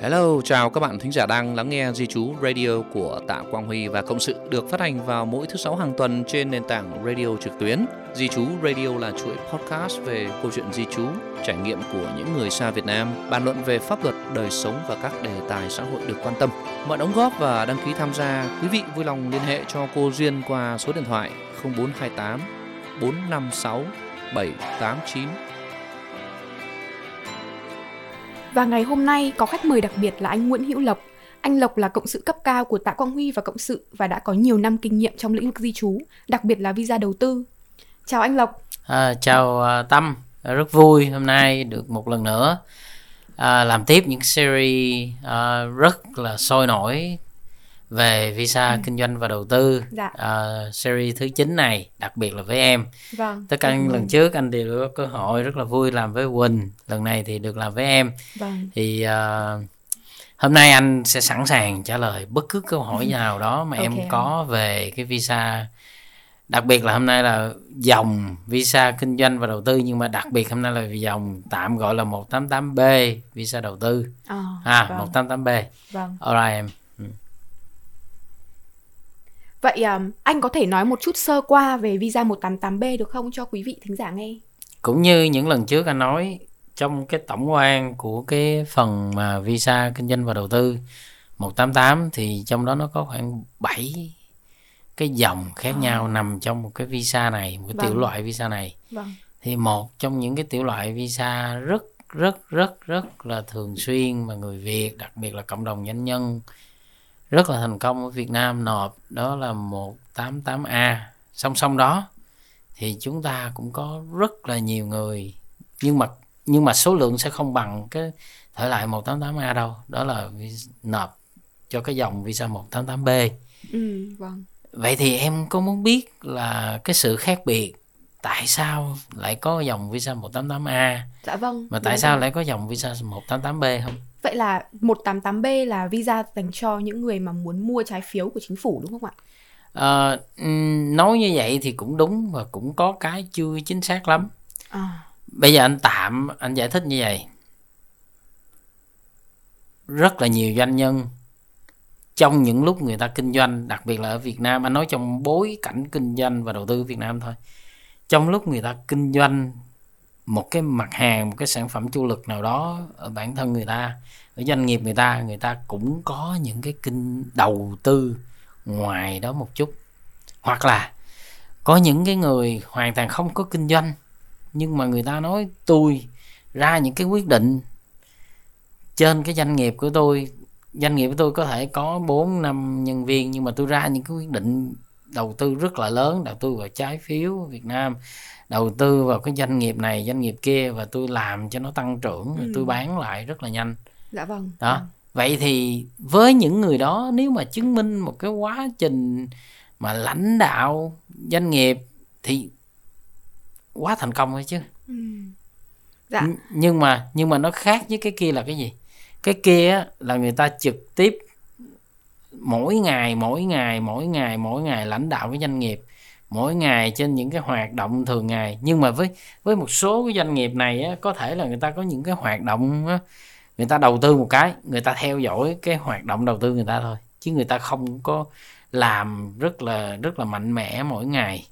Hello, chào các bạn thính giả đang lắng nghe Di Chú Radio của Tạ Quang Huy và Cộng sự được phát hành vào mỗi thứ sáu hàng tuần trên nền tảng radio trực tuyến. Di Chú Radio là chuỗi podcast về câu chuyện di chú, trải nghiệm của những người xa Việt Nam, bàn luận về pháp luật, đời sống và các đề tài xã hội được quan tâm. Mọi đóng góp và đăng ký tham gia, quý vị vui lòng liên hệ cho cô Duyên qua số điện thoại 0428 456 789 Và ngày hôm nay có khách mời đặc biệt là anh Nguyễn Hữu Lộc. Anh Lộc là cộng sự cấp cao của Tạ Quang Huy và cộng sự và đã có nhiều năm kinh nghiệm trong lĩnh vực di trú, đặc biệt là visa đầu tư. Chào anh Lộc. À, chào uh, Tâm, rất vui hôm nay được một lần nữa à, làm tiếp những series uh, rất là sôi nổi về visa ừ. kinh doanh và đầu tư dạ. uh, series thứ 9 này đặc biệt là với em vâng. tất cả những lần trước anh đều có cơ hội rất là vui làm với Quỳnh lần này thì được làm với em vâng. thì uh, hôm nay anh sẽ sẵn sàng trả lời bất cứ câu hỏi nào đó mà okay. em có về cái visa đặc biệt là hôm nay là dòng visa kinh doanh và đầu tư nhưng mà đặc biệt hôm nay là dòng tạm gọi là 188B visa đầu tư à, à vâng. 188B vâng. alright em Vậy um, anh có thể nói một chút sơ qua về visa 188B được không cho quý vị thính giả nghe? Cũng như những lần trước anh nói trong cái tổng quan của cái phần mà visa kinh doanh và đầu tư 188 thì trong đó nó có khoảng 7 cái dòng khác à. nhau nằm trong một cái visa này, một cái vâng. tiểu loại visa này. Vâng. Thì một trong những cái tiểu loại visa rất rất rất rất là thường xuyên mà người Việt, đặc biệt là cộng đồng doanh nhân rất là thành công ở Việt Nam nộp đó là 188A song song đó thì chúng ta cũng có rất là nhiều người nhưng mà nhưng mà số lượng sẽ không bằng cái thể lại 188A đâu. Đó là nộp cho cái dòng visa 188B ừ, vâng. vậy thì em có muốn biết là cái sự khác biệt tại sao lại có dòng visa 188A dạ vâng mà tại sao rồi. lại có dòng visa 188B không Vậy là 188B là visa dành cho những người mà muốn mua trái phiếu của chính phủ đúng không ạ? À, nói như vậy thì cũng đúng và cũng có cái chưa chính xác lắm. À. Bây giờ anh tạm anh giải thích như vậy. Rất là nhiều doanh nhân trong những lúc người ta kinh doanh, đặc biệt là ở Việt Nam, anh nói trong bối cảnh kinh doanh và đầu tư Việt Nam thôi. Trong lúc người ta kinh doanh một cái mặt hàng, một cái sản phẩm du lịch nào đó ở bản thân người ta, ở doanh nghiệp người ta người ta cũng có những cái kinh đầu tư ngoài đó một chút. Hoặc là có những cái người hoàn toàn không có kinh doanh, nhưng mà người ta nói, tôi ra những cái quyết định trên cái doanh nghiệp của tôi, doanh nghiệp của tôi có thể có 4 năm nhân viên, nhưng mà tôi ra những cái quyết định đầu tư rất là lớn đầu tư vào trái phiếu Việt Nam đầu tư vào cái doanh nghiệp này doanh nghiệp kia và tôi làm cho nó tăng trưởng ừ. tôi bán lại rất là nhanh dạ vâng đó à. vậy thì với những người đó nếu mà chứng minh một cái quá trình mà lãnh đạo doanh nghiệp thì quá thành công rồi chứ ừ. dạ. N- nhưng mà nhưng mà nó khác với cái kia là cái gì cái kia là người ta trực tiếp mỗi ngày mỗi ngày mỗi ngày mỗi ngày lãnh đạo cái doanh nghiệp mỗi ngày trên những cái hoạt động thường ngày. Nhưng mà với với một số cái doanh nghiệp này á, có thể là người ta có những cái hoạt động á, người ta đầu tư một cái người ta theo dõi cái hoạt động đầu tư người ta thôi. Chứ người ta không có làm rất là rất là mạnh mẽ mỗi ngày.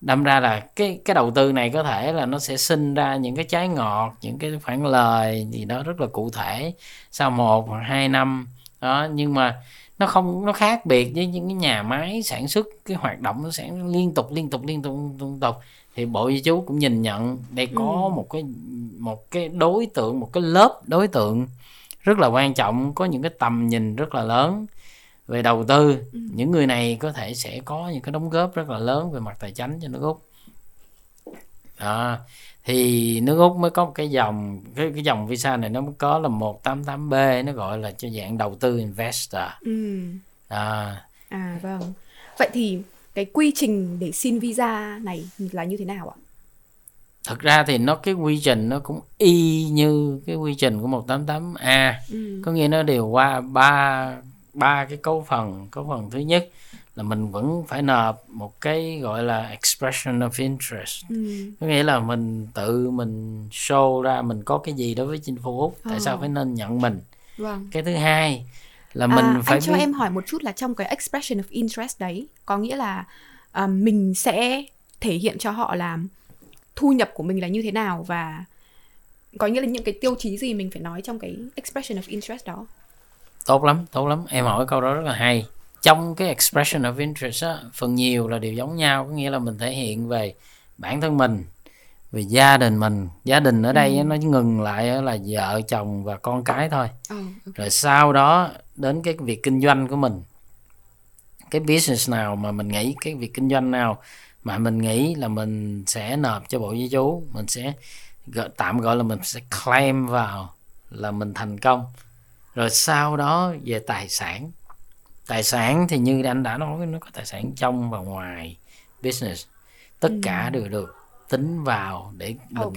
Đâm ra là cái cái đầu tư này có thể là nó sẽ sinh ra những cái trái ngọt những cái phản lời gì đó rất là cụ thể sau một hoặc hai năm. Đó nhưng mà nó không nó khác biệt với những cái nhà máy sản xuất cái hoạt động nó sẽ liên tục liên tục liên tục liên tục thì bộ di chú cũng nhìn nhận đây có ừ. một cái một cái đối tượng một cái lớp đối tượng rất là quan trọng có những cái tầm nhìn rất là lớn về đầu tư ừ. những người này có thể sẽ có những cái đóng góp rất là lớn về mặt tài chính cho nước úc đó thì nước úc mới có một cái dòng cái cái dòng visa này nó mới có là 188B nó gọi là cho dạng đầu tư investor. Ừ. à. À vâng. Vậy thì cái quy trình để xin visa này là như thế nào ạ? Thật ra thì nó cái quy trình nó cũng y như cái quy trình của 188A ừ. có nghĩa nó đều qua ba ba cái cấu phần. Cấu phần thứ nhất là mình vẫn phải nộp một cái gọi là expression of interest. Ừ. có nghĩa là mình tự mình show ra mình có cái gì đối với chính phủ úc tại ờ. sao phải nên nhận mình. Vâng. Cái thứ hai là mình à, phải anh cho biết em hỏi một chút là trong cái expression of interest đấy có nghĩa là à, mình sẽ thể hiện cho họ là thu nhập của mình là như thế nào và có nghĩa là những cái tiêu chí gì mình phải nói trong cái expression of interest đó? Tốt lắm tốt lắm. Em hỏi câu đó rất là hay trong cái expression of interest á, phần nhiều là đều giống nhau có nghĩa là mình thể hiện về bản thân mình về gia đình mình. Gia đình ở đây á, nó ngừng lại là vợ chồng và con cái thôi. Oh, rồi sau đó đến cái việc kinh doanh của mình. Cái business nào mà mình nghĩ cái việc kinh doanh nào mà mình nghĩ là mình sẽ nộp cho bộ di chú mình sẽ gọi, tạm gọi là mình sẽ claim vào là mình thành công. Rồi sau đó về tài sản tài sản thì như anh đã nói nó có tài sản trong và ngoài business tất Ừ. cả đều được tính vào để mình Ok.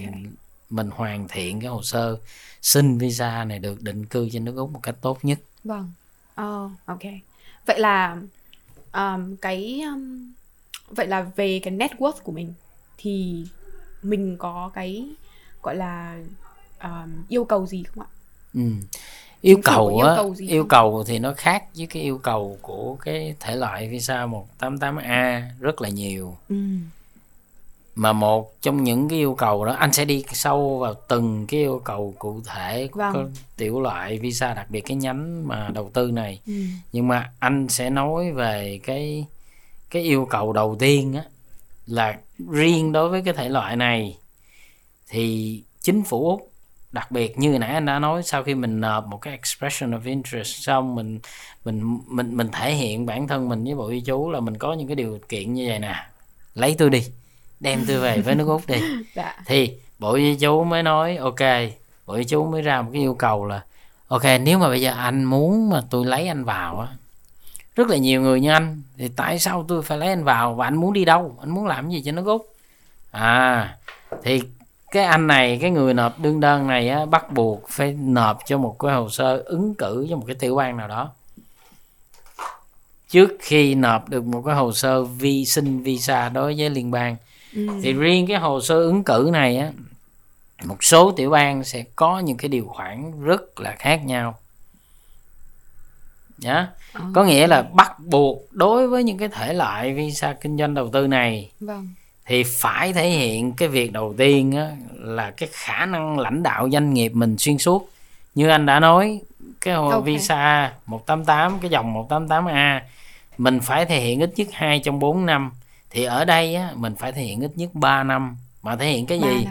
mình hoàn thiện cái hồ sơ xin visa này được định cư trên nước Úc một cách tốt nhất Vâng. Oh, ok. Vậy là um, cái um, vậy là về cái net worth của mình thì mình có cái gọi là um, yêu cầu gì không ạ? ừ. Yêu cầu yêu á yêu không? cầu thì nó khác với cái yêu cầu của cái thể loại visa 188A rất là nhiều Ừ. mà một trong những cái yêu cầu đó anh sẽ đi sâu vào từng cái yêu cầu cụ thể của Vâng. cái tiểu loại visa đặc biệt cái nhánh mà đầu tư này Ừ. nhưng mà anh sẽ nói về cái cái yêu cầu đầu tiên á là riêng đối với cái thể loại này thì chính phủ Úc đặc biệt như nãy anh đã nói sau khi mình nộp một cái expression of interest xong mình mình mình mình thể hiện bản thân mình với bộ di chú là mình có những cái điều kiện như vậy nè. Lấy tôi đi đem tôi về với nước Úc đi. Dạ. thì bộ di chú mới nói ok bộ di chú mới ra một cái yêu cầu là ok nếu mà bây giờ anh muốn mà tôi lấy anh vào á rất là nhiều người như anh thì tại sao tôi phải lấy anh vào và anh muốn đi đâu? Anh muốn làm gì cho nước úc? À thì cái anh này cái người nộp đương đơn này á, bắt buộc phải nộp cho một cái hồ sơ ứng cử cho một cái tiểu bang nào đó trước khi nộp được một cái hồ sơ vi xin visa đối với liên bang Ừ. thì riêng cái hồ sơ ứng cử này á một số tiểu bang sẽ có những cái điều khoản rất là khác nhau nhá Ờ, có nghĩa là bắt buộc đối với những cái thể loại visa kinh doanh đầu tư này Vâng. Thì phải thể hiện cái việc đầu tiên á, là cái khả năng lãnh đạo doanh nghiệp mình xuyên suốt. Như anh đã nói cái hồ Ok. visa 188 cái dòng 188A mình phải thể hiện ít nhất 2 trong 4 năm. Thì ở đây á, mình phải thể hiện ít nhất 3 năm. Mà thể hiện cái gì?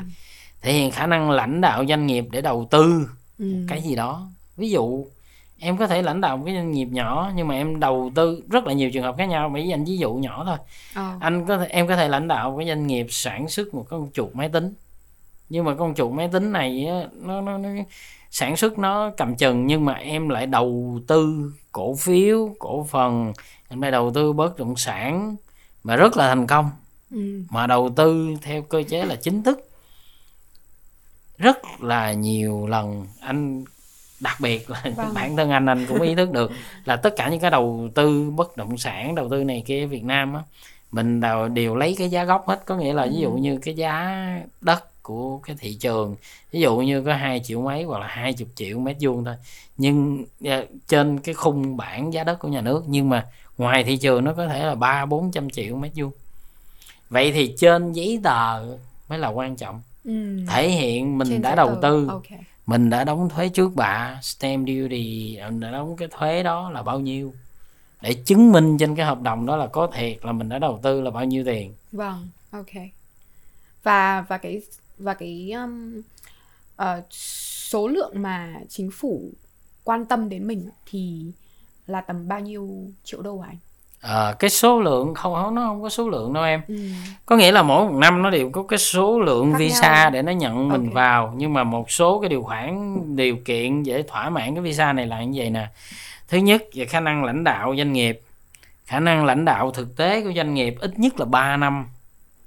thể hiện khả năng lãnh đạo doanh nghiệp để đầu tư Ừ. cái gì đó. Ví dụ em có thể lãnh đạo một cái doanh nghiệp nhỏ nhưng mà em đầu tư rất là nhiều trường hợp khác nhau. Mỹ dành ví dụ nhỏ thôi. Ờ. anh có thể em có thể lãnh đạo một cái doanh nghiệp sản xuất một con chuột máy tính. Nhưng mà con chuột máy tính này nó, nó, nó sản xuất nó cầm chừng nhưng mà em lại đầu tư cổ phiếu cổ phần em lại đầu tư bất động sản mà rất là thành công. Ừ. mà đầu tư theo cơ chế là chính thức. Rất là nhiều lần anh đặc biệt là Vâng. bản thân anh anh cũng ý thức được là tất cả những cái đầu tư bất động sản đầu tư này kia Việt Nam á mình đều, đều lấy cái giá gốc hết có nghĩa là ví dụ Ừ. như cái giá đất của cái thị trường ví dụ như có 2 triệu mấy hoặc là 20 triệu mét vuông thôi nhưng ờ, trên cái khung bảng giá đất của nhà nước nhưng mà ngoài thị trường nó có thể là ba bốn trăm triệu mét vuông vậy thì trên giấy tờ mới là quan trọng Ừ. thể hiện mình Trên đã đầu tờ. tư Ok mình đã đóng thuế trước bạ stamp duty mình đã đóng cái thuế đó là bao nhiêu để chứng minh trên cái hợp đồng đó là có thiệt là mình đã đầu tư là bao nhiêu tiền Vâng, ok. Và và cái và cái um, uh, số lượng mà chính phủ quan tâm đến mình thì là tầm bao nhiêu triệu đô hả anh? Ờ, cái số lượng không không nó không có số lượng đâu em Ừ. có nghĩa là mỗi một năm nó đều có cái số lượng Khác visa nhau. để nó nhận mình Ok. vào nhưng mà một số cái điều khoản điều kiện để thỏa mãn cái visa này là như vậy nè thứ nhất về khả năng lãnh đạo doanh nghiệp khả năng lãnh đạo thực tế của doanh nghiệp ít nhất là 3 năm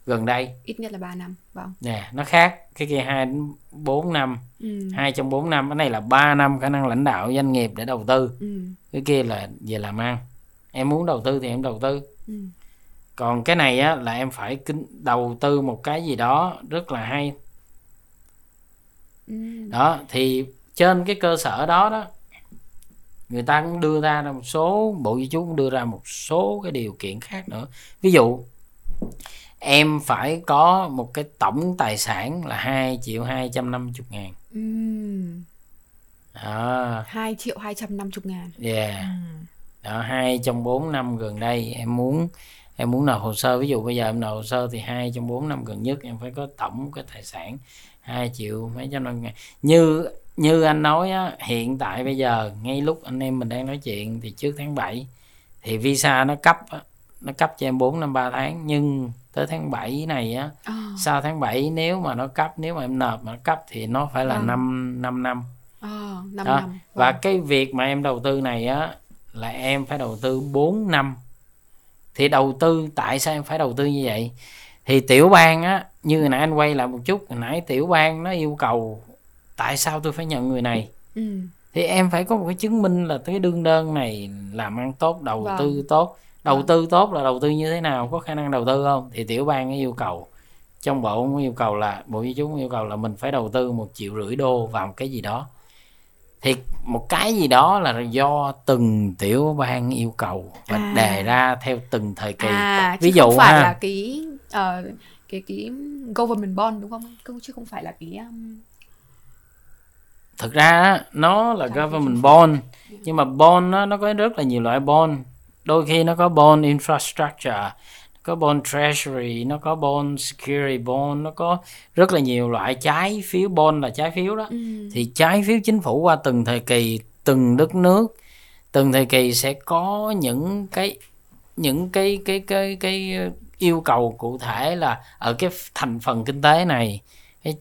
gần đây Ít nhất là 3 năm. Vâng. nè nó khác cái kia hai đến bốn năm Ừ. hai trong bốn năm cái này là 3 năm khả năng lãnh đạo doanh nghiệp để đầu tư Ừ. cái kia là về làm ăn em muốn đầu tư thì em đầu tư. Ừ. còn cái này á là em phải kinh đầu tư một cái gì đó rất là hay. Ừ. đó thì trên cái cơ sở đó đó người ta cũng đưa ra một số bộ di trú cũng đưa ra một số cái điều kiện khác nữa. Ví dụ em phải có một cái tổng tài sản là 2 triệu 250 ngàn. Ừm, đó. 2 triệu 250 ngàn. Yeah. Ừm. Đó hai trong 4 năm gần đây em muốn em muốn nộp hồ sơ ví dụ bây giờ em nộp hồ sơ thì hai trong 4 năm gần nhất em phải có tổng cái tài sản 2 triệu mấy trăm năm ngàn như như anh nói á, hiện tại bây giờ ngay lúc anh em mình đang nói chuyện thì trước tháng 7 thì visa nó cấp á, nó cấp cho em 4 năm 3 tháng nhưng tới tháng 7 này á Ờ, sau tháng 7 nếu mà nó cấp nếu mà em nộp mà nó cấp thì nó phải là Vâng. 5 5 năm ờ, năm đó. năm và Vâng. cái việc mà em đầu tư này á là em phải đầu tư 4 năm. Thì đầu tư tại sao em phải đầu tư như vậy? Thì tiểu bang á như hồi nãy anh quay lại một chút hồi nãy tiểu bang nó yêu cầu tại sao tôi phải nhận người này? Ừm, thì em phải có một cái chứng minh là cái đương đơn này làm ăn tốt đầu Vâng. tư tốt. Đầu Vâng. tư tốt là đầu tư như thế nào có khả năng đầu tư không? Thì tiểu bang nó yêu cầu trong bộ cũng yêu cầu là bộ di cũng yêu cầu là mình phải đầu tư một triệu rưỡi đô vào một cái gì đó thì một cái gì đó là do từng tiểu bang yêu cầu và À. đề ra theo từng thời kỳ. À ví dụ không phải ha. là cái ờ, cái cái government bond đúng không? Chứ không phải là cái um, thực ra nó là phiếu government bond nhưng mà bond nó nó có rất là nhiều loại bond. Đôi khi nó có bond infrastructure có bond treasury nó có bond security bond nó có rất là nhiều loại trái phiếu. Bond là trái phiếu đó. Ừm, thì trái phiếu chính phủ qua từng thời kỳ từng đất nước từng thời kỳ sẽ có những cái những cái cái cái cái yêu cầu cụ thể là ở cái thành phần kinh tế này cái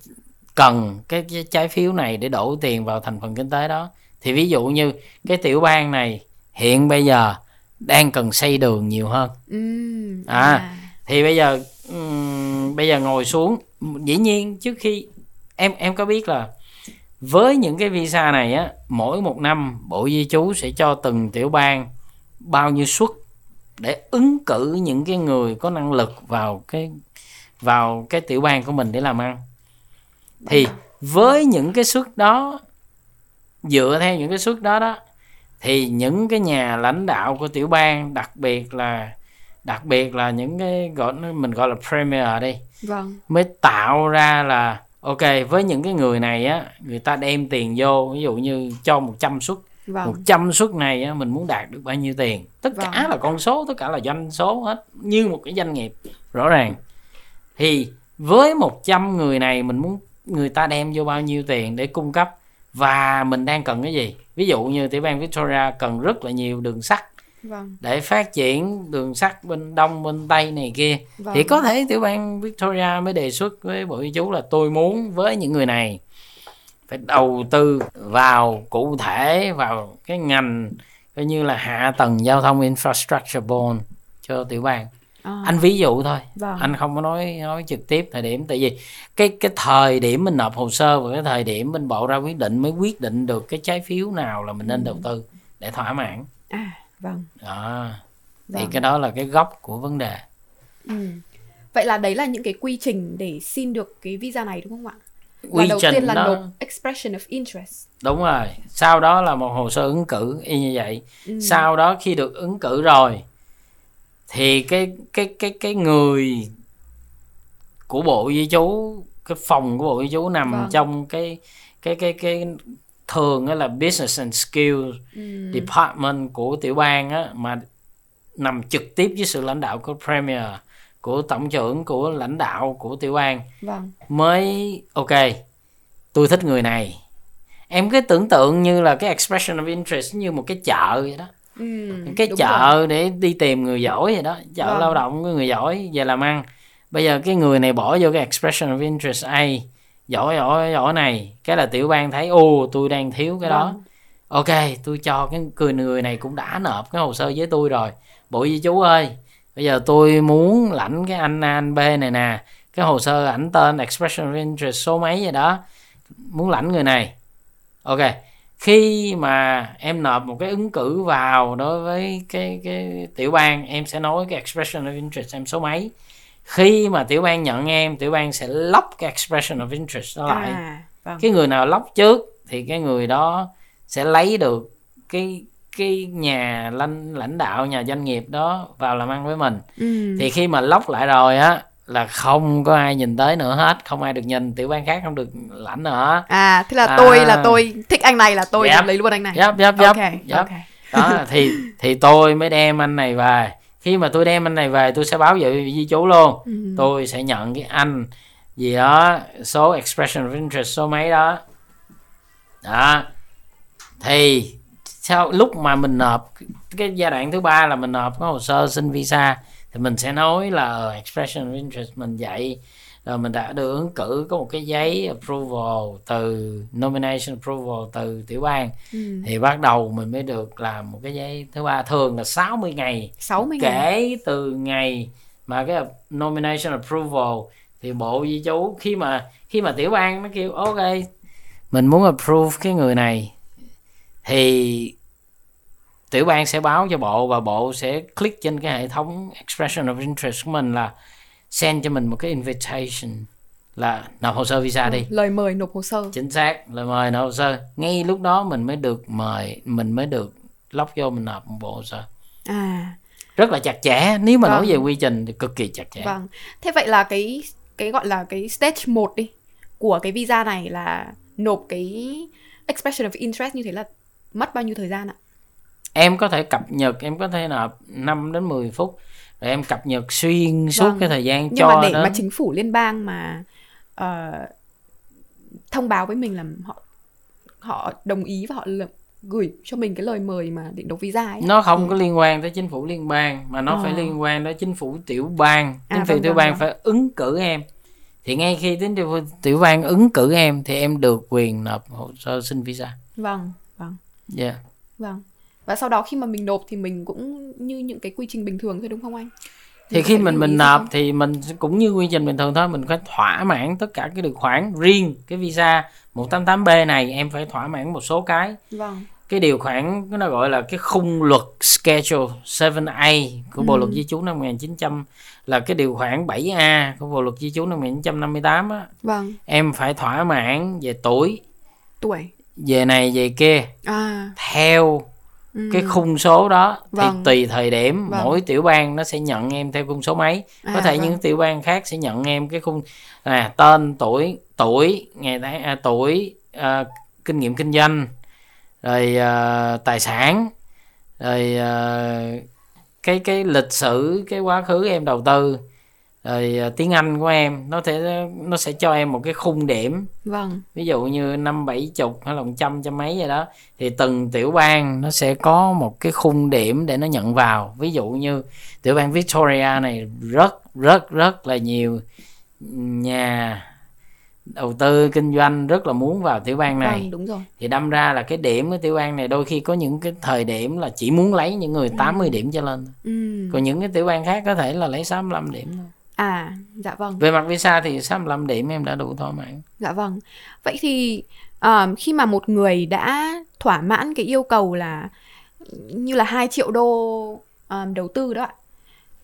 cần cái, cái trái phiếu này để đổ tiền vào thành phần kinh tế đó. Thì ví dụ như cái tiểu bang này hiện bây giờ đang cần xây đường nhiều hơn. Ừm, À. thì bây giờ ừm, bây giờ ngồi xuống. Dĩ nhiên trước khi em em có biết là với những cái visa này á mỗi một năm bộ di trú sẽ cho từng tiểu bang bao nhiêu suất để ứng cử những cái người có năng lực vào cái vào cái tiểu bang của mình để làm ăn. Thì với những cái suất đó dựa theo những cái suất đó đó thì những cái nhà lãnh đạo của tiểu bang đặc biệt là đặc biệt là những cái gọi mình gọi là premier đi vâng. mới tạo ra là ok với những cái người này á người ta đem tiền vô ví dụ như cho 100 suất. Vâng. 100 suất này á, mình muốn đạt được bao nhiêu tiền? Tất cả Vâng. là con số tất cả là doanh số hết như một cái doanh nghiệp rõ ràng. Thì với 100 người này mình muốn người ta đem vô bao nhiêu tiền để cung cấp? Và mình đang cần cái gì ví dụ như tiểu bang Victoria cần rất là nhiều đường sắt vâng. để phát triển đường sắt bên đông bên tây này kia. Vâng. thì có thể tiểu bang Victoria mới đề xuất với bộ di trú là tôi muốn với những người này phải đầu tư vào cụ thể vào cái ngành coi như là hạ tầng giao thông infrastructure bond cho tiểu bang À, anh ví dụ thôi. Vâng. Anh không có nói nói trực tiếp thời điểm tại vì cái cái thời điểm mình nộp hồ sơ và cái thời điểm bên bộ ra quyết định mới quyết định được cái trái phiếu nào là mình nên đầu tư để thỏa mãn. À vâng. Đó. Thì vâng. cái đó là cái gốc của vấn đề. Ừ. Vậy là đấy là những cái quy trình để xin được cái visa này đúng không ạ? quy đầu trình tiên là đó. nộp expression of interest. đúng rồi. Sau đó là một hồ sơ ứng cử y như vậy. Ừ. sau đó khi được ứng cử rồi thì cái cái cái cái người của bộ di trú cái phòng của bộ di trú nằm Vâng. trong cái cái cái cái thường là business and skills Ừ. department của tiểu bang á mà nằm trực tiếp dưới sự lãnh đạo của premier của tổng trưởng của lãnh đạo của tiểu bang Vâng. mới ok tôi thích người này em cứ tưởng tượng như là cái expression of interest như một cái chợ vậy đó Ừ. cái chợ rồi. để đi tìm người giỏi vậy đó chợ Vâng. lao động của người giỏi về làm ăn bây giờ cái người này bỏ vô cái expression of interest A giỏi giỏi giỏi này cái là tiểu bang thấy ô tôi đang thiếu cái đó Vâng. ok tôi cho cái người người này cũng đã nộp cái hồ sơ với tôi rồi bộ di chú ơi bây giờ tôi muốn lãnh cái anh A anh B này nè cái hồ sơ ảnh tên expression of interest số mấy vậy đó muốn lãnh người này ok khi mà em nộp một cái ứng cử vào đối với cái cái tiểu bang em sẽ nói cái expression of interest em số mấy khi mà tiểu bang nhận em tiểu bang sẽ lóc cái expression of interest đó lại À, vâng. cái người nào lóc trước thì cái người đó sẽ lấy được cái cái nhà lãnh lãnh đạo nhà doanh nghiệp đó vào làm ăn với mình ừ. thì khi mà lóc lại rồi á là không có ai nhìn tới nữa hết không ai được nhìn tiểu bang khác không được lãnh nữa. À thế là À. tôi là tôi thích anh này là tôi Yep. lấy luôn anh này. Giáp giáp giáp ok giáp ok. Đó thì thì tôi mới đem anh này về. Khi mà tôi đem anh này về tôi sẽ báo về di chú luôn. Ừ. tôi sẽ nhận cái anh gì đó số expression of interest số mấy đó. Đó. Thì sau lúc mà mình nộp cái giai đoạn thứ ba là mình nộp cái hồ sơ xin visa thì mình sẽ nói là ờ, expression of interest mình dạy rồi mình đã được ứng cử có một cái giấy approval từ nomination approval từ tiểu bang. Ừ. thì bắt đầu mình mới được làm một cái giấy thứ ba thường là 60 ngày. 60 ngày kể từ ngày mà cái nomination approval thì bộ di chú khi mà khi mà tiểu bang nó kêu ok mình muốn approve cái người này. Thì tiểu bang sẽ báo cho bộ và bộ sẽ click trên cái hệ thống expression of interest của mình là send cho mình một cái invitation là nộp hồ sơ visa đi. Lời mời nộp hồ sơ. Chính xác lời mời nộp hồ sơ. Ngay lúc đó mình mới được mời mình mới được lóc vô mình nộp một bộ hồ sơ. À. Rất là chặt chẽ nếu mà nói Vâng. về quy trình thì cực kỳ chặt chẽ. Vâng. Thế vậy là cái cái gọi là cái stage 1 đi của cái visa này là nộp cái expression of interest như thế là mất bao nhiêu thời gian ạ em có thể cập nhật em có thể nộp 5 đến 10 phút rồi em cập nhật xuyên suốt Vâng. cái thời gian nhưng cho mà để đến mà chính phủ liên bang mà ờ, thông báo với mình là họ họ đồng ý và họ gửi cho mình cái lời mời mà để nộp visa ấy nó không có liên quan tới chính phủ liên bang mà nó Ờ. phải liên quan tới chính phủ tiểu bang À, chính phủ vâng, tiểu vâng, bang vâng. phải ứng cử em thì ngay khi chính phủ tiểu bang ứng cử em thì em được quyền nộp hồ sơ xin visa vâng vâng yeah. vâng và sau đó khi mà mình nộp thì mình cũng như những cái quy trình bình thường thôi đúng không anh? Thì khi mình mình nộp không? thì mình cũng như quy trình bình thường thôi mình phải thỏa mãn tất cả cái điều khoản riêng cái visa 188B này em phải thỏa mãn một số cái. Vâng. Cái điều khoản nó gọi là cái khung luật schedule 7A của Bộ Ừ. luật di trú năm 1900 là cái điều khoản 7A của Bộ luật di trú năm 1958 á. Vâng. Em phải thỏa mãn về tuổi tuổi. về này về kia. À. Theo ừ. cái khung số đó thì Vâng. tùy thời điểm Vâng. mỗi tiểu bang nó sẽ nhận em theo khung số mấy có À, thể vâng. những tiểu bang khác sẽ nhận em cái khung à, tên tuổi tuổi ngày tháng à, tuổi à, kinh nghiệm kinh doanh rồi à, tài sản rồi à, cái cái lịch sử cái quá khứ em đầu tư rồi à, tiếng Anh của em nó sẽ nó sẽ cho em một cái khung điểm. Vâng. Ví dụ như năm bảy chục hay là một trăm trăm mấy vậy đó thì từng tiểu bang nó sẽ có một cái khung điểm để nó nhận vào. Ví dụ như tiểu bang Victoria này rất rất rất là nhiều nhà đầu tư kinh doanh rất là muốn vào tiểu bang này. Vâng đúng rồi. Thì đâm ra là cái điểm của tiểu bang này đôi khi có những cái thời điểm là chỉ muốn lấy những người 80 điểm trở lên ừ. còn những cái tiểu bang khác có thể là lấy 65 điểm thôi à dạ vâng. Về mặt visa thì 65 điểm em đã đủ thỏa mãn Dạ vâng. Vậy thì um, khi mà một người đã thỏa mãn cái yêu cầu là như là 2 triệu đô um, đầu tư đó ạ.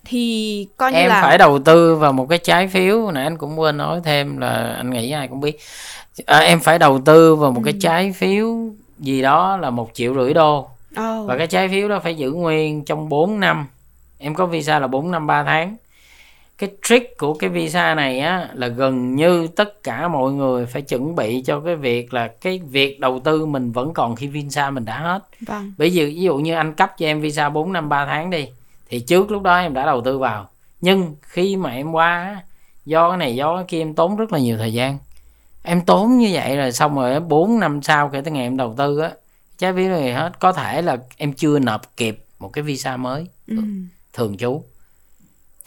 Thì coi như em là phải đầu tư vào một cái trái phiếu. Nãy anh cũng quên nói thêm là anh nghĩ ai cũng biết. À, em phải đầu tư vào một cái Ừ. trái phiếu gì đó là một triệu rưỡi đô. Oh, và cái trái phiếu đó phải giữ nguyên trong 4 năm. Em có visa là 4 năm 3 tháng cái trick của cái visa này á là gần như tất cả mọi người phải chuẩn bị cho cái việc là cái việc đầu tư mình vẫn còn khi visa mình đã hết. Vâng. Bởi vì ví dụ như anh cấp cho em visa 4 năm 3 tháng đi Thì trước lúc đó em đã đầu tư vào. Nhưng khi mà em qua Do cái này do cái kia em tốn rất là nhiều thời gian. Em tốn như vậy rồi xong rồi 4 năm sau kể từ ngày em đầu tư á Trái phiếu này hết. Có thể là em chưa nộp kịp một cái visa mới. Ừ. thường trú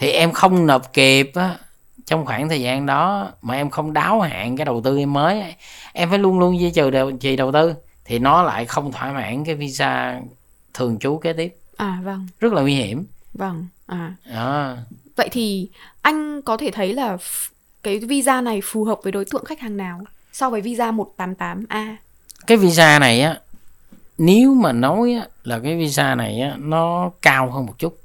Thì em không nộp kịp á trong khoảng thời gian đó mà em không đáo hạn cái đầu tư em mới em phải luôn luôn duy trì đầu, trì đầu tư thì nó lại không thỏa mãn cái visa thường trú kế tiếp À vâng, rất là nguy hiểm vâng. À đó. vậy thì anh có thể thấy là cái visa này phù hợp với đối tượng khách hàng nào so với visa 188A? cái visa này á nếu mà nói á, là cái visa này á, nó cao hơn một chút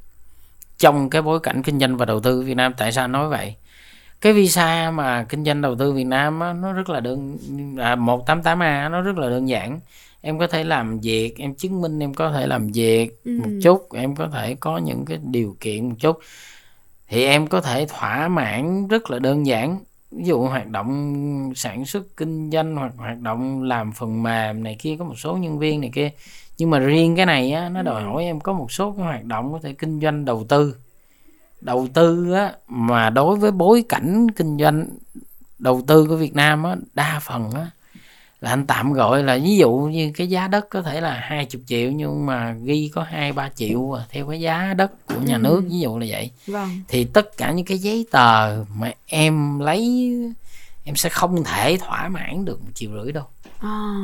trong cái bối cảnh kinh doanh và đầu tư Việt Nam. Tại sao nói vậy? Cái visa mà kinh doanh đầu tư Việt Nam á, nó rất là đơn à, 188A nó rất là đơn giản. Em có thể làm việc em chứng minh em có thể làm việc Ừ. một chút em có thể có những cái điều kiện một chút. Thì em có thể thỏa mãn rất là đơn giản. Ví dụ hoạt động sản xuất kinh doanh hoặc hoạt động làm phần mềm này kia có một số nhân viên này kia nhưng mà riêng cái này á nó đòi Ừ. hỏi em có một số cái hoạt động có thể kinh doanh đầu tư. Đầu tư á mà đối với bối cảnh kinh doanh đầu tư của Việt Nam á đa phần á là anh tạm gọi là ví dụ như cái giá đất có thể là 20 triệu nhưng mà ghi có hai ba triệu à, theo cái giá đất của nhà Ừ. nước ví dụ là vậy. Vâng. Thì tất cả những cái giấy tờ mà em lấy em sẽ không thể thỏa mãn được một triệu rưỡi đâu. À,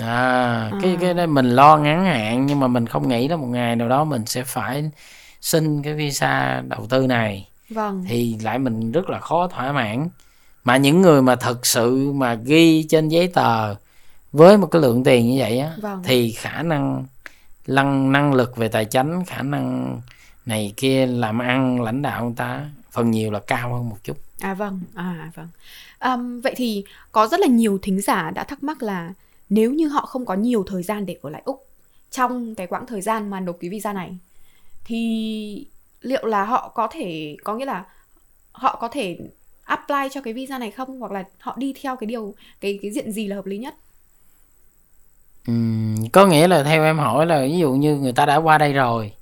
à, cái À. cái đó mình lo ngắn hạn nhưng mà mình không nghĩ là một ngày nào đó mình sẽ phải xin cái visa đầu tư này vâng thì lại mình rất là khó thỏa mãn mà những người mà thật sự mà ghi trên giấy tờ với một cái lượng tiền như vậy á Vâng. thì khả năng năng năng lực về tài chính khả năng này kia làm ăn lãnh đạo người ta phần nhiều là cao hơn một chút À vâng, à vâng. Ờm, vậy thì có rất là nhiều thính giả đã thắc mắc là nếu như họ không có nhiều thời gian để ở lại Úc trong cái quãng thời gian mà nộp cái visa này thì liệu là họ có thể có nghĩa là họ có thể apply cho cái visa này không hoặc là họ đi theo cái điều cái cái diện gì là hợp lý nhất? Ừm, có nghĩa là theo em hỏi là ví dụ như người ta đã qua đây rồi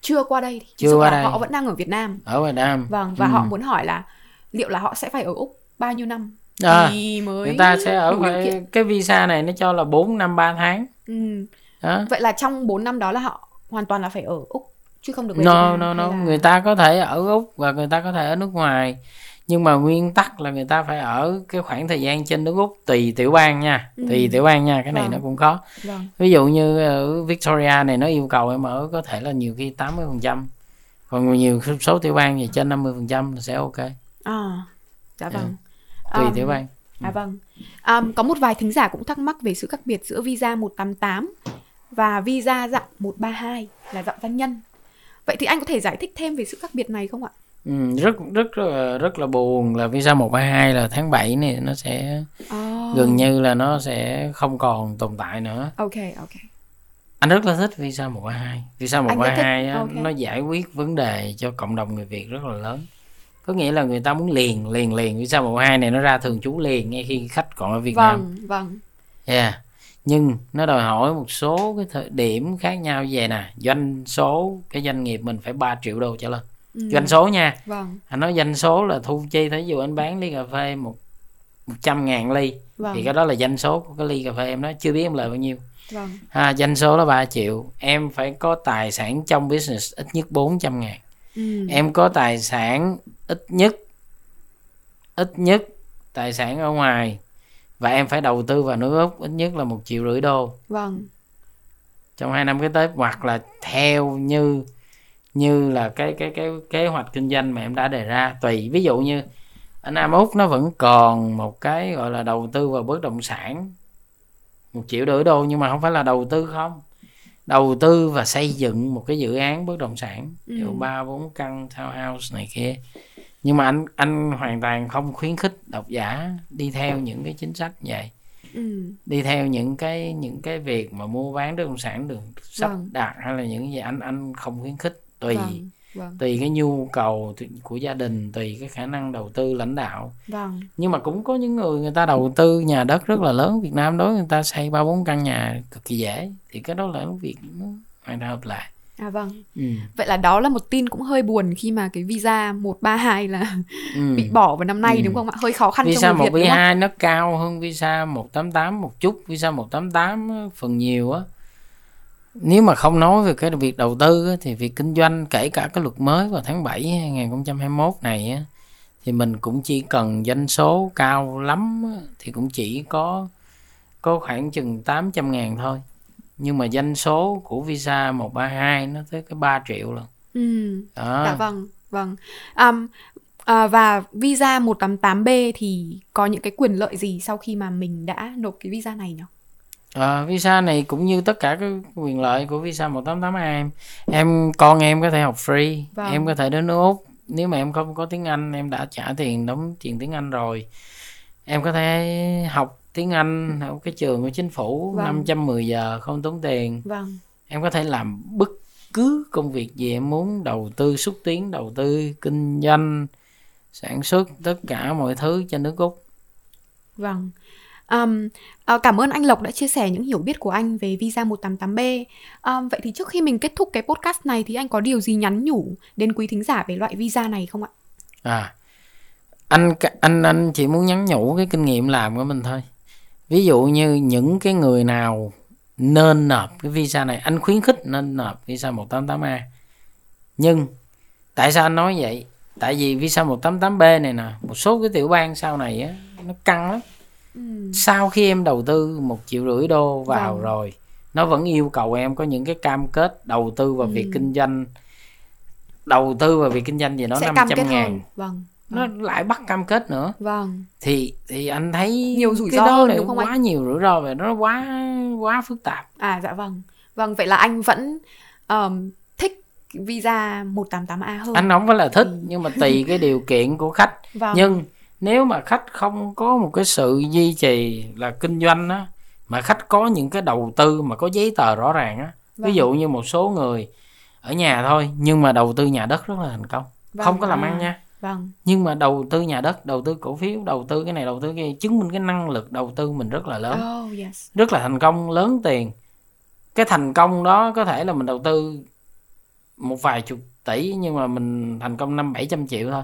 Chưa qua đây thì Chưa qua đây. họ vẫn đang ở Việt Nam. ở Việt Nam Vâng và Ừm. họ muốn hỏi là liệu là họ sẽ phải ở Úc bao nhiêu năm À, thì mới người ta sẽ ở phải cái visa này nó cho là 4 năm 3 tháng Ừ. đó Vậy là trong 4 năm đó là họ hoàn toàn là phải ở Úc chứ không được về Việt no Nam no no là- người ta có thể ở úc và người ta có thể ở nước ngoài nhưng mà nguyên tắc là người ta phải ở cái khoảng thời gian trên nước úc tùy tiểu bang nha Ừ. tùy tiểu bang nha cái này Vâng. nó cũng khó Vâng. ví dụ như ở Victoria này nó yêu cầu em ở có thể là nhiều khi 80 phần trăm còn nhiều số tiểu bang thì trên 50 phần trăm là sẽ ok À, dạ vâng. Tùy Um, tiểu bang À vâng. Um, có một vài thính giả cũng thắc mắc về sự khác biệt giữa visa 188 và visa dạng 132 là dạng doanh nhân. Vậy thì anh có thể giải thích thêm về sự khác biệt này không ạ? ừ, rất rất là rất là buồn là visa 132 là tháng 7 này nó sẽ Oh. gần như là nó sẽ không còn tồn tại nữa Ok, ok. anh rất là thích visa 132 visa Anh rất 132 thích, á, ok. nó giải quyết vấn đề cho cộng đồng người Việt rất là lớn có nghĩa là người ta muốn liền liền liền. Visa 132 này nó ra thường trú liền ngay khi khách còn ở Việt Nam? Vâng, vâng. yeah. nhưng nó đòi hỏi một số cái thời điểm khác nhau về nè. Doanh số cái doanh nghiệp mình phải 3 triệu đô trở lên. Ừ. doanh số nha. Vâng, anh nói doanh số là thu chi thí dụ anh bán ly cà phê một một trăm ngàn ly vâng, thì cái đó là doanh số của cái ly cà phê. Em đó chưa biết em lời bao nhiêu. Vâng. À, doanh số là 3 triệu. Em phải có tài sản trong business ít nhất 400 ngàn Ừ. Em có tài sản ít nhất Ít nhất Tài sản ở ngoài Và em phải đầu tư vào nước Úc Ít nhất là một triệu rưỡi đô. Vâng, Trong hai năm kế tới Hoặc là theo như Như là cái cái cái kế hoạch kinh doanh mà em đã đề ra. Tùy ví dụ như Ở Nam Úc nó vẫn còn một cái gọi là đầu tư vào bất động sản một triệu rưỡi đô nhưng mà không phải là đầu tư không đầu tư và xây dựng một cái dự án bất động sản Ừ. ba bốn căn townhouse này kia nhưng mà anh anh hoàn toàn không khuyến khích độc giả đi theo những cái chính sách vậy ừ. đi theo những cái những cái việc mà mua bán bất động sản được sắp Vâng. đặt hay là những gì anh anh không khuyến khích tùy Vâng, vâng, tùy cái nhu cầu của gia đình tùy cái khả năng đầu tư lãnh đạo vâng. nhưng mà cũng có những người người ta đầu tư nhà đất rất là lớn Việt Nam đối người ta xây ba bốn căn nhà cực kỳ dễ thì cái đó là cái việc nó hoàn toàn hợp lại À vâng. ừ. Vậy là đó là một tin cũng hơi buồn khi mà cái visa 132 là Ừ. bị bỏ vào năm nay Ừ. đúng không ạ? Hơi khó khăn visa cho người Việt đúng không? 132 nó cao hơn visa 188 một chút visa 188 á, phần nhiều á nếu mà không nói về cái việc đầu tư thì việc kinh doanh kể cả cái luật mới vào tháng 7 2021 này thì mình cũng chỉ cần doanh số cao lắm thì cũng chỉ có có khoảng chừng 800 ngàn thôi nhưng mà doanh số của visa 132 nó tới cái 3 triệu lần Ừ. đó Dạ vâng, vâng. Um, à, và visa 188B thì có những cái quyền lợi gì sau khi mà mình đã nộp cái visa này nhỉ? À, visa này cũng như tất cả các quyền lợi của visa 188 em em con em có thể học free Vâng. em có thể đến nước Úc nếu mà em không có tiếng Anh em đã trả tiền đóng tiền tiếng Anh rồi em có thể học tiếng Anh ở cái trường của chính phủ Vâng. 510 giờ không tốn tiền vâng em có thể làm bất cứ công việc gì em muốn đầu tư xúc tiến đầu tư kinh doanh sản xuất tất cả mọi thứ trên nước Úc Vâng. Um, cảm ơn anh Lộc đã chia sẻ những hiểu biết của anh về visa 188B. Um, vậy thì trước khi mình kết thúc cái podcast này thì anh có điều gì nhắn nhủ đến quý thính giả về loại visa này không ạ? à anh anh anh chỉ muốn nhắn nhủ cái kinh nghiệm làm của mình thôi ví dụ như những cái người nào nên nộp cái visa này anh khuyến khích nên nộp visa 188A nhưng tại sao anh nói vậy tại vì visa 188B này nè một số cái tiểu bang sau này á nó căng lắm Ừm, sau khi em đầu tư một triệu rưỡi đô vào Vâng. rồi nó vẫn yêu cầu em có những cái cam kết đầu tư vào việc Ừ. kinh doanh đầu tư vào việc kinh doanh gì cam 500 kết ngàn hơn. Vâng. nó lại bắt cam kết nữa Vâng. thì thì anh thấy Nhiều rủi cái ro đó là đúng không quá anh? nhiều rủi ro và nó quá quá phức tạp À dạ vâng. Vâng, vậy là anh vẫn um, thích visa 188A hơn. anh không phải là thích Ừ. nhưng mà tùy cái điều kiện của khách Vâng. nhưng nếu mà khách không có một cái sự duy trì là kinh doanh á mà khách có những cái đầu tư mà có giấy tờ rõ ràng á Vâng. ví dụ như một số người ở nhà thôi nhưng mà đầu tư nhà đất rất là thành công Vâng, không có làm à, ăn nha Vâng. nhưng mà đầu tư nhà đất đầu tư cổ phiếu đầu tư cái này đầu tư cái chứng minh cái năng lực đầu tư mình rất là lớn Oh yes. rất là thành công lớn tiền cái thành công đó có thể là mình đầu tư một vài chục tỷ nhưng mà mình thành công năm bảy trăm triệu thôi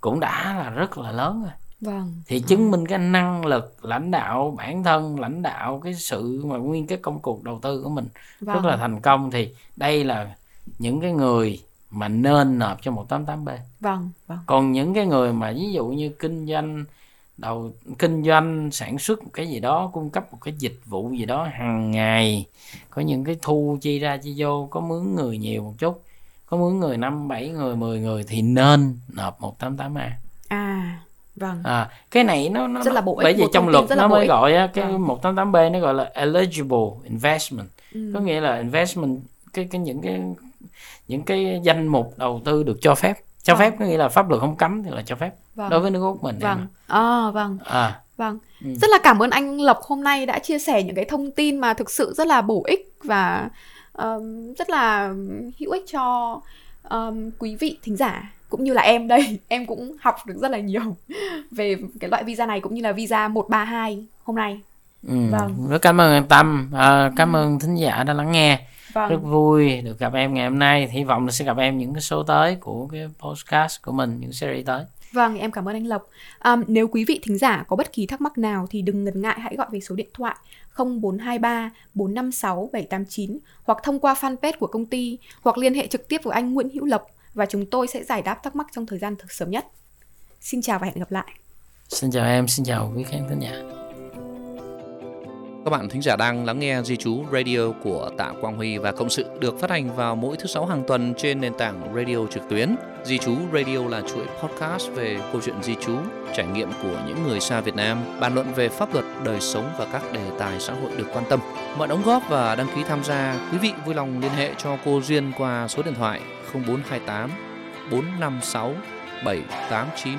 cũng đã là rất là lớn rồi Vâng. thì chứng minh cái năng lực lãnh đạo bản thân lãnh đạo cái sự mà nguyên cái công cuộc đầu tư của mình Vâng. rất là thành công thì đây là những cái người mà nên nộp cho 188B Vâng, vâng. còn những cái người mà ví dụ như kinh doanh đầu kinh doanh sản xuất một cái gì đó cung cấp một cái dịch vụ gì đó hàng ngày có những cái thu chi ra chi vô có mướn người nhiều một chút có mướn người năm bảy người 10 người thì nên nộp 188A À, vâng. à, cái này nó, nó Rất là bổ ích, bởi vì trong luật nó mới gọi á, cái Vâng. 188B nó gọi là eligible investment Ừ. có nghĩa là investment cái cái những cái những cái danh mục đầu tư được cho phép cho Vâng. phép có nghĩa là pháp luật không cấm thì là cho phép Vâng. đối với nước úc mình Vâng. À, vâng. à Vâng. Ừ. Rất là cảm ơn anh Lộc hôm nay đã chia sẻ những cái thông tin mà thực sự rất là bổ ích và um, rất là hữu ích cho um, quý vị thính giả cũng như là em đây. Em cũng học được rất là nhiều về cái loại visa này cũng như là visa 132 hôm nay. ừ. Vâng. rất cảm ơn tâm à, cảm ơn thính giả đã lắng nghe rất Vâng. vui được gặp em ngày hôm nay hy vọng là sẽ gặp em những cái số tới của cái podcast của mình những series tới Vâng, em cảm ơn anh Lộc. Um, nếu quý vị thính giả có bất kỳ thắc mắc nào thì đừng ngần ngại hãy gọi về số điện thoại 0423 456 789 hoặc thông qua fanpage của công ty hoặc liên hệ trực tiếp với anh Nguyễn Hữu Lộc và chúng tôi sẽ giải đáp thắc mắc trong thời gian thực sớm nhất. Xin chào và hẹn gặp lại. xin chào em xin chào quý khán thính giả các bạn thính giả đang lắng nghe Di chú Radio của Tạ Quang Huy và Cộng sự được phát hành vào mỗi thứ sáu hàng tuần trên nền tảng radio trực tuyến. Di chú Radio là chuỗi podcast về câu chuyện di chú, trải nghiệm của những người xa Việt Nam, bàn luận về pháp luật, đời sống và các đề tài xã hội được quan tâm. Mọi đóng góp và đăng ký tham gia, quý vị vui lòng liên hệ cho cô Duyên qua số điện thoại 0428 456 789